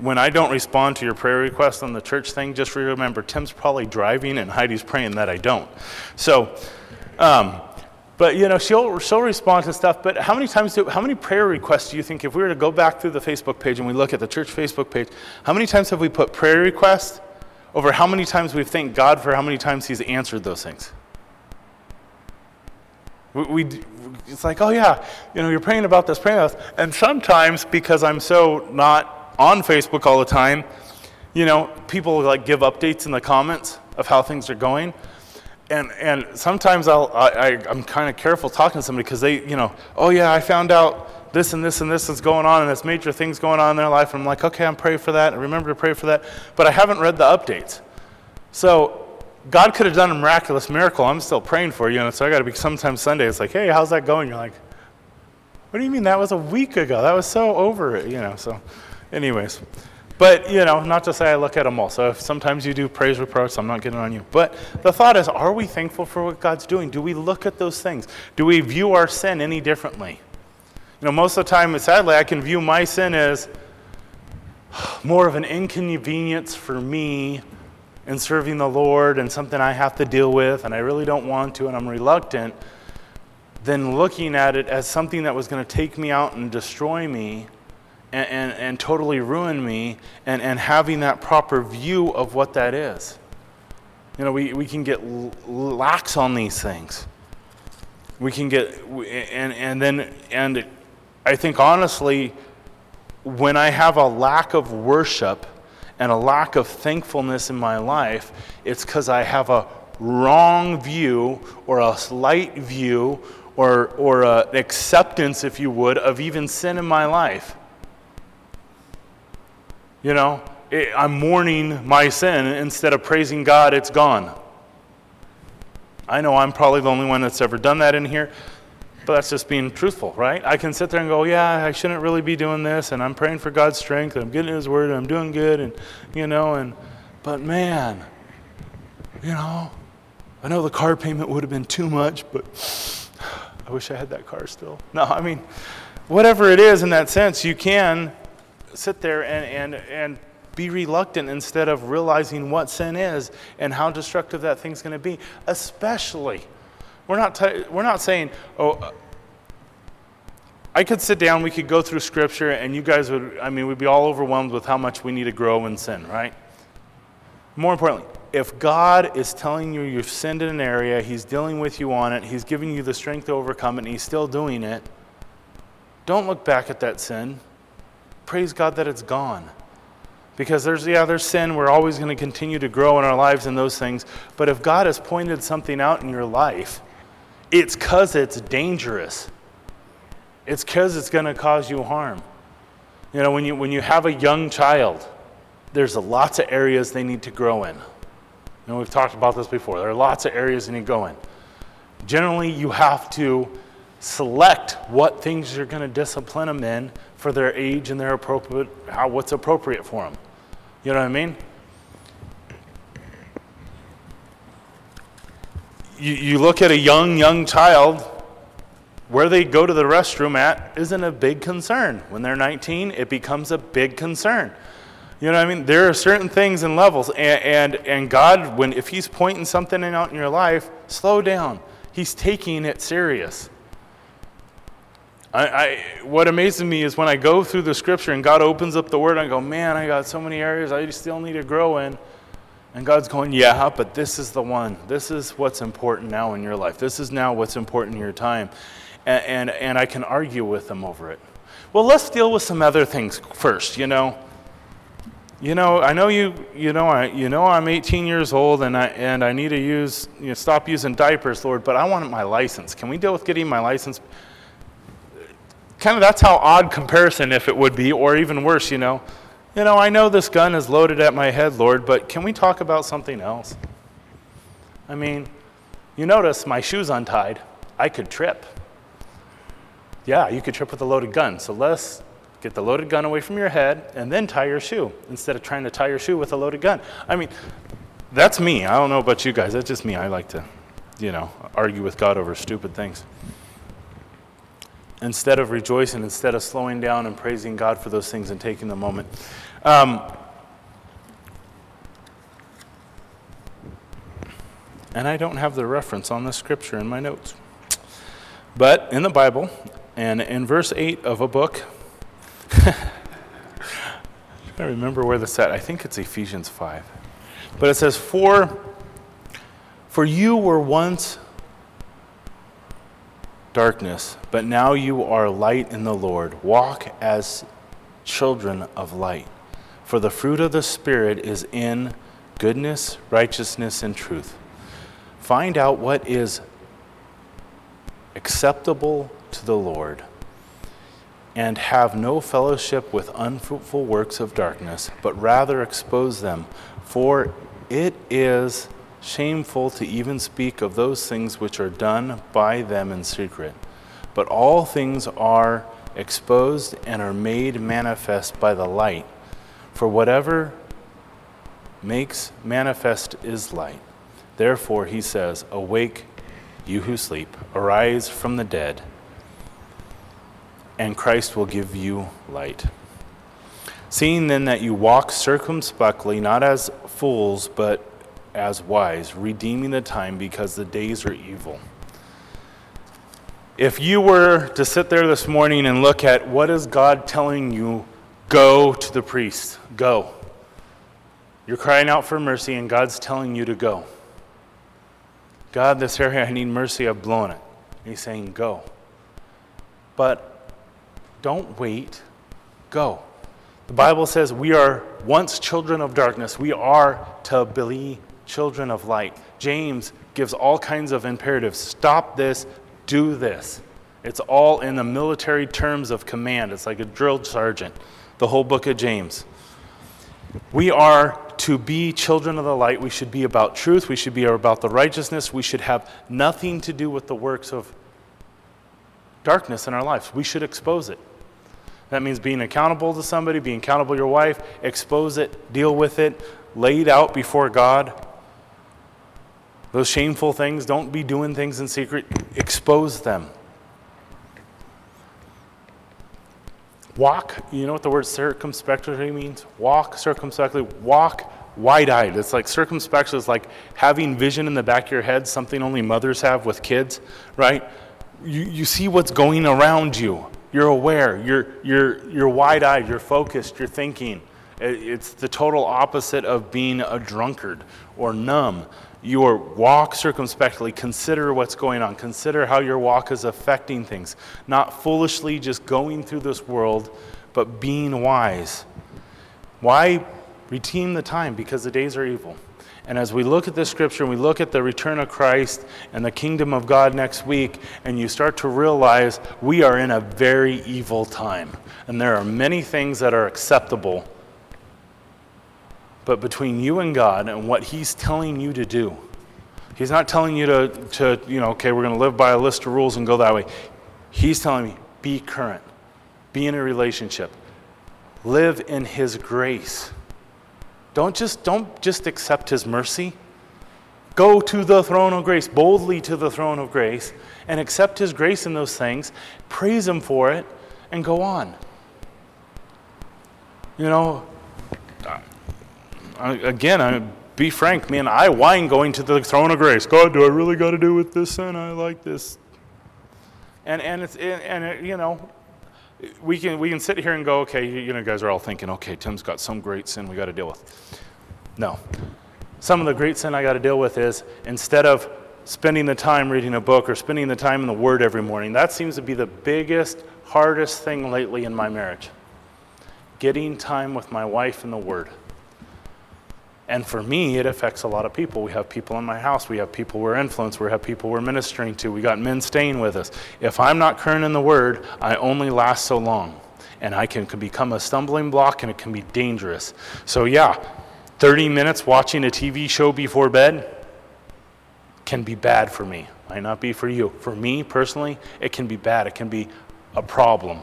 when I don't respond to your prayer request on the church thing, just remember Tim's probably driving and Heidi's praying that I don't. So, um, but you know, she'll she'll respond to stuff. But how many times do how many prayer requests do you think if we were to go back through the Facebook page and we look at the church Facebook page, how many times have we put prayer requests over how many times we've thanked God for how many times He's answered those things. We, we, it's like, oh yeah, you know, you're praying about this, praying about this. And sometimes, because I'm so not on Facebook all the time, you know, people like give updates in the comments of how things are going. And, and sometimes I'll, I, I, I'm kind of careful talking to somebody because they, you know, oh yeah, I found out this and this and this is going on and this major thing's going on in their life. And I'm like, okay, I'm praying for that. And remember to pray for that. But I haven't read the updates. So God could have done a miraculous miracle. I'm still praying for you. And so I got to be sometimes Sunday. It's like, hey, how's that going? You're like, what do you mean? That was a week ago. That was so over it, you know. So, anyways. But, you know, not to say I look at them all. So if sometimes you do praise reports, I'm not getting on you. But the thought is, are we thankful for what God's doing? Do we look at those things? Do we view our sin any differently? You know, most of the time, sadly, I can view my sin as more of an inconvenience for me in serving the Lord and something I have to deal with, and I really don't want to, and I'm reluctant, than looking at it as something that was going to take me out and destroy me and, and, and totally ruin me, and, and having that proper view of what that is. You know, we, we can get lax on these things. We can get, and, and then, and I think honestly, when I have a lack of worship and a lack of thankfulness in my life, it's because I have a wrong view or a slight view or, or an acceptance, if you would, of even sin in my life. You know, I'm mourning my sin instead of praising God, it's gone. I know I'm probably the only one that's ever done that in here. But that's just being truthful, right? I can sit there and go, yeah, I shouldn't really be doing this, and I'm praying for God's strength, and I'm getting His word, and I'm doing good, and, you know, and, but man, you know, I know the car payment would have been too much, but [sighs] I wish I had that car still. No, I mean, whatever it is in that sense, you can sit there and, and, and be reluctant instead of realizing what sin is and how destructive that thing's going to be, especially we're not, t- we're not saying, oh, I could sit down, we could go through scripture, and you guys would, I mean, we'd be all overwhelmed with how much we need to grow in sin, right? More importantly, if God is telling you you've sinned in an area, He's dealing with you on it, He's giving you the strength to overcome it, and He's still doing it, don't look back at that sin. Praise God that it's gone. Because there's, yeah, there's sin. We're always going to continue to grow in our lives in those things. But if God has pointed something out in your life, it's because it's dangerous. It's because it's going to cause you harm. You know, when you, when you have a young child, there's lots of areas they need to grow in. And we've talked about this before. There are lots of areas they need to go in. Generally, you have to select what things you're going to discipline them in for their age and their appropriate, how, what's appropriate for them. You know what I mean? You, you look at a young, young child, where they go to the restroom at isn't a big concern. When they're 19, it becomes a big concern. You know what I mean? There are certain things and levels, and, and, and God, when if He's pointing something out in your life, slow down. He's taking it serious. I, I, what amazes me is when I go through the scripture and God opens up the word, I go, man, I got so many areas I still need to grow in. And God's going, yeah, but this is the one. This is what's important now in your life. This is now what's important in your time and, and, and I can argue with them over it. Well, let's deal with some other things first, you know. You know, I know you. You know, I. You know, I'm 18 years old, and I and I need to use. You know, stop using diapers, Lord. But I want my license. Can we deal with getting my license? Kind of. That's how odd comparison, if it would be, or even worse. You know, you know. I know this gun is loaded at my head, Lord. But can we talk about something else? I mean, you notice my shoes untied. I could trip. Yeah, you could trip with a loaded gun. So let's get the loaded gun away from your head and then tie your shoe instead of trying to tie your shoe with a loaded gun. I mean, that's me. I don't know about you guys. That's just me. I like to, you know, argue with God over stupid things. Instead of rejoicing, instead of slowing down and praising God for those things and taking the moment. Um, and I don't have the reference on the scripture in my notes. But in the Bible, and in verse 8 of a book, [laughs] I remember where this at. I think it's Ephesians 5. But it says, For, for you were once darkness, but now you are light in the Lord. Walk as children of light. For the fruit of the Spirit is in goodness, righteousness, and truth. Find out what is acceptable to the Lord, and have no fellowship with unfruitful works of darkness, but rather expose them. For it is shameful to even speak of those things which are done by them in secret. But all things are exposed and are made manifest by the light. For whatever makes manifest is light. Therefore, he says, Awake, you who sleep, arise from the dead and Christ will give you light. Seeing then that you walk circumspectly, not as fools, but as wise, redeeming the time because the days are evil. If you were to sit there this morning and look at what is God telling you, go to the priest, go. You're crying out for mercy, and God's telling you to go. God, this area, I need mercy, I've blown it. he's saying, go. But don't wait, go. The Bible says we are once children of darkness. We are to be children of light. James gives all kinds of imperatives. Stop this, do this. It's all in the military terms of command. It's like a drill sergeant, the whole book of James. We are to be children of the light. We should be about truth. We should be about the righteousness. We should have nothing to do with the works of darkness in our lives. We should expose it. That means being accountable to somebody, being accountable to your wife, expose it, deal with it, lay it out before God. Those shameful things, don't be doing things in secret, expose them. Walk, you know what the word circumspectly means? Walk circumspectly, walk wide eyed. It's like circumspection is like having vision in the back of your head, something only mothers have with kids, right? You, you see what's going around you. You're aware, you're, you're, you're wide eyed, you're focused, you're thinking. It's the total opposite of being a drunkard or numb. You walk circumspectly, consider what's going on, consider how your walk is affecting things, not foolishly just going through this world, but being wise. Why Redeem the time because the days are evil. And as we look at this scripture and we look at the return of Christ and the kingdom of God next week, and you start to realize we are in a very evil time. And there are many things that are acceptable. But between you and God and what He's telling you to do, He's not telling you to, to you know, okay, we're going to live by a list of rules and go that way. He's telling me, be current, be in a relationship, live in His grace. Don't just, don't just accept His mercy. Go to the throne of grace, boldly to the throne of grace, and accept His grace in those things, praise Him for it, and go on. You know, again, I, be frank, man, I whine going to the throne of grace. God, do I really got to do with this sin? I like this. And, and, it's, and it, you know, we can, we can sit here and go, okay, you know, guys are all thinking, okay, Tim's got some great sin we got to deal with. No. Some of the great sin I got to deal with is instead of spending the time reading a book or spending the time in the Word every morning, that seems to be the biggest, hardest thing lately in my marriage. Getting time with my wife in the Word. And for me, it affects a lot of people. We have people in my house. We have people we're influenced. We have people we're ministering to. We got men staying with us. If I'm not current in the Word, I only last so long. And I can, can become a stumbling block and it can be dangerous. So, yeah, 30 minutes watching a TV show before bed can be bad for me. Might not be for you. For me personally, it can be bad. It can be a problem.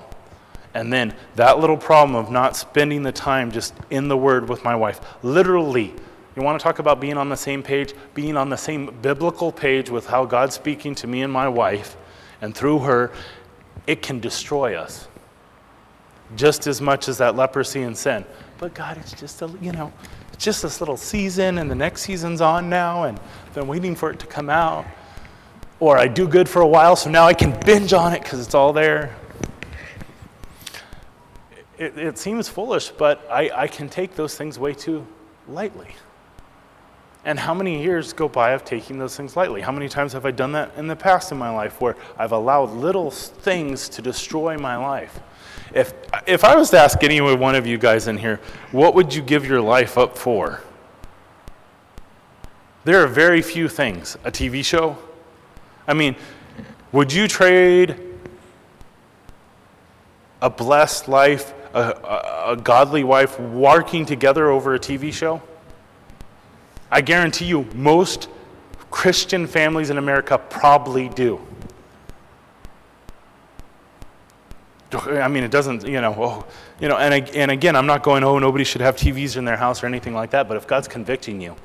And then that little problem of not spending the time just in the Word with my wife, literally, you want to talk about being on the same page? Being on the same biblical page with how God's speaking to me and my wife, and through her, it can destroy us just as much as that leprosy and sin. But God, it's just a, you know, it's just this little season, and the next season's on now, and I've been waiting for it to come out. Or I do good for a while, so now I can binge on it because it's all there it, it seems foolish, but I, I can take those things way too lightly. And how many years go by of taking those things lightly? How many times have I done that in the past in my life where I've allowed little things to destroy my life? If, if I was to ask any one of you guys in here, what would you give your life up for? There are very few things. A TV show? I mean, would you trade a blessed life a, a, godly wife working together over a TV show? I guarantee you, most Christian families in America probably do. I mean, it doesn't, you know, oh, you know, and, and again, I'm not going, oh, nobody should have TVs in their house or anything like that, but if God's convicting you,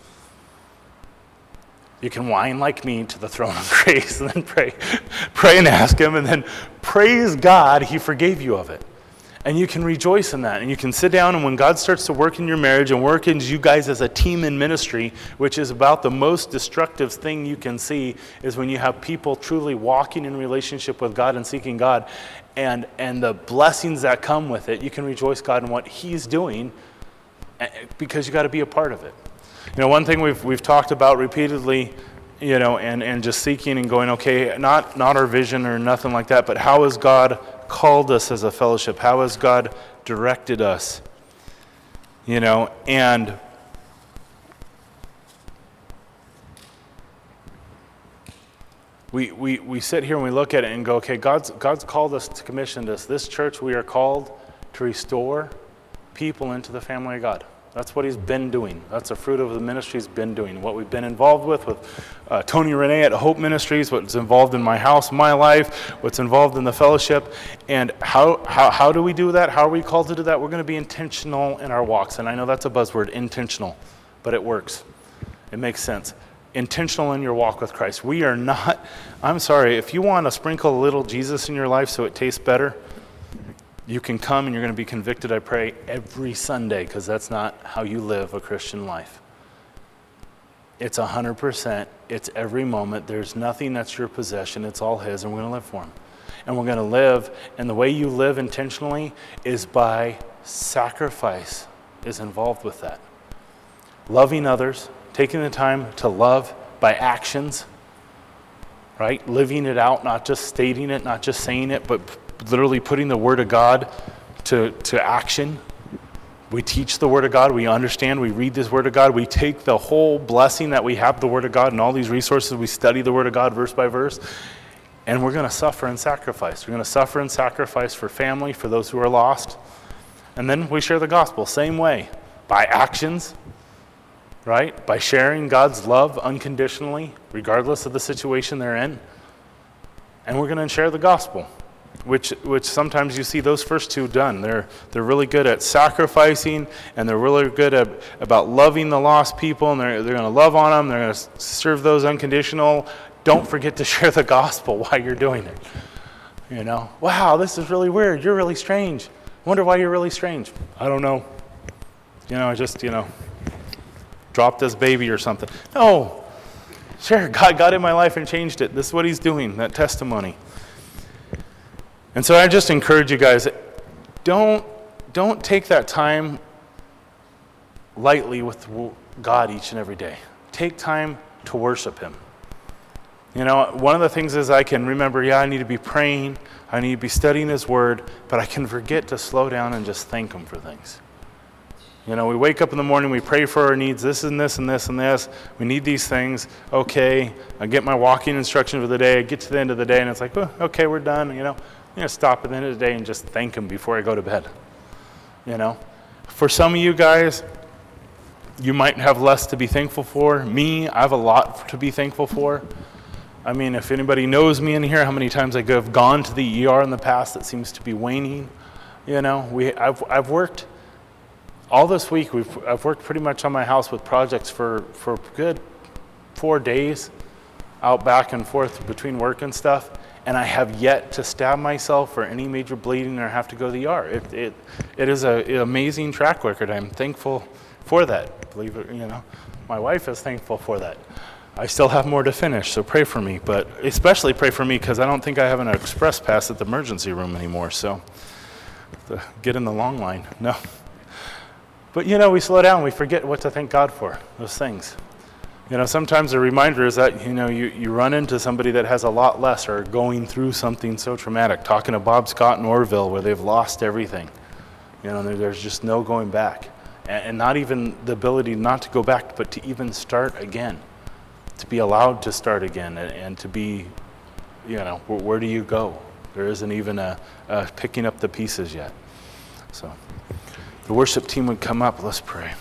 you can whine like me to the throne of [laughs] grace and then pray, pray and ask Him, and then praise God, He forgave you of it. And you can rejoice in that. And you can sit down, and when God starts to work in your marriage and work in you guys as a team in ministry, which is about the most destructive thing you can see, is when you have people truly walking in relationship with God and seeking God, and, and the blessings that come with it, you can rejoice God in what He's doing eh, because you got to be a part of it. You know, one thing we've, we've talked about repeatedly you know, and, and just seeking and going, okay, not, not our vision or nothing like that, but how is God called us as a fellowship? How has God directed us? You know, and we, we, we sit here and we look at it and go, okay, God's, God's called us to commission this. This church, we are called to restore people into the family of God. That's what he's been doing. That's the fruit of the ministry he's been doing. What we've been involved with, with uh, Tony Renee at Hope Ministries, what's involved in my house, my life, what's involved in the fellowship. And how, how, how do we do that? How are we called to do that? We're going to be intentional in our walks. And I know that's a buzzword, intentional, but it works. It makes sense. Intentional in your walk with Christ. We are not, I'm sorry, if you want to sprinkle a little Jesus in your life so it tastes better, you can come and you're going to be convicted, I pray, every Sunday because that's not how you live a Christian life. It's 100%, it's every moment. There's nothing that's your possession, it's all His, and we're going to live for Him. And we're going to live, and the way you live intentionally is by sacrifice, is involved with that. Loving others, taking the time to love by actions, right? Living it out, not just stating it, not just saying it, but literally putting the Word of God to, to action, we teach the Word of God, we understand, we read this Word of God, we take the whole blessing that we have, the Word of God, and all these resources, we study the Word of God verse by verse, and we're going to suffer and sacrifice. We're going to suffer and sacrifice for family, for those who are lost. And then we share the gospel, same way, by actions, right? By sharing God's love unconditionally, regardless of the situation they're in. And we're going to share the gospel which, which sometimes you see those first two done. They're, they're really good at sacrificing and they're really good at, about loving the lost people and they're, they're going to love on them. They're going to serve those unconditional. Don't forget to [laughs] share the gospel while you're doing it. You know, wow, this is really weird. You're really strange. Wonder why you're really strange. I don't know. You know, I just, you know, dropped this baby or something. No. Sure, God got in my life and changed it. This is what He's doing, that testimony. And so I just encourage you guys don't, don't take that time lightly with God each and every day. Take time to worship Him. You know, one of the things is I can remember, yeah, I need to be praying, I need to be studying His Word, but I can forget to slow down and just thank Him for things. You know, we wake up in the morning, we pray for our needs, this and this and this and this. We need these things. Okay, I get my walking instruction for the day. I get to the end of the day, and it's like, oh, okay, we're done. You know, I'm going to stop at the end of the day and just thank Him before I go to bed. You know? For some of you guys, you might have less to be thankful for. Me, I have a lot to be thankful for. I mean, if anybody knows me in here, how many times I have gone to the ER in the past that seems to be waning. You know, we, I've, I've worked all this week, we've, I've worked pretty much on my house with projects for, for good four days, out back and forth between work and stuff and I have yet to stab myself for any major bleeding or have to go to the ER. It, it, it is an amazing track record. I'm thankful for that. Believe it, you know, my wife is thankful for that. I still have more to finish, so pray for me. But especially pray for me because I don't think I have an express pass at the emergency room anymore. So get in the long line. No. But you know, we slow down. We forget what to thank God for. Those things. You know, sometimes a reminder is that, you know, you, you run into somebody that has a lot less or going through something so traumatic. Talking to Bob Scott in Orville where they've lost everything. You know, there's just no going back. And, and not even the ability not to go back, but to even start again. To be allowed to start again and, and to be, you know, where, where, do you go? There isn't even a, a picking up the pieces yet. So the worship team would come up. Let's pray.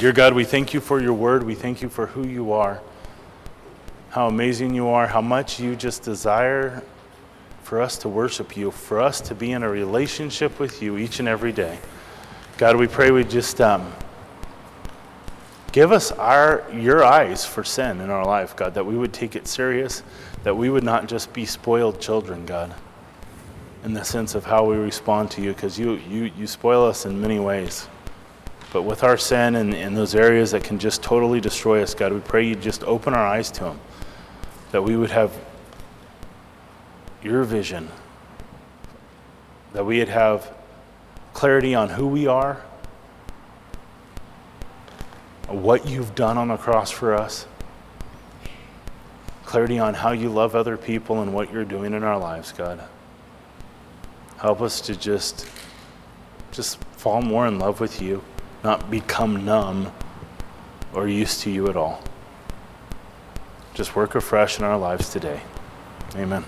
Dear God, we thank you for your word. We thank you for who you are, how amazing you are, how much you just desire for us to worship you, for us to be in a relationship with you each and every day. God, we pray we just um, give us our your eyes for sin in our life, God, that we would take it serious, that we would not just be spoiled children, God, in the sense of how we respond to you, because you, you, you spoil us in many ways. But with our sin and, in those areas that can just totally destroy us, God, we pray you just open our eyes to them, that we would have your vision, that we would have clarity on who we are, what you've done on the cross for us, clarity on how you love other people and what you're doing in our lives, God. Help us to just just fall more in love with you not become numb or used to you at all. Just work afresh in our lives today. Amen.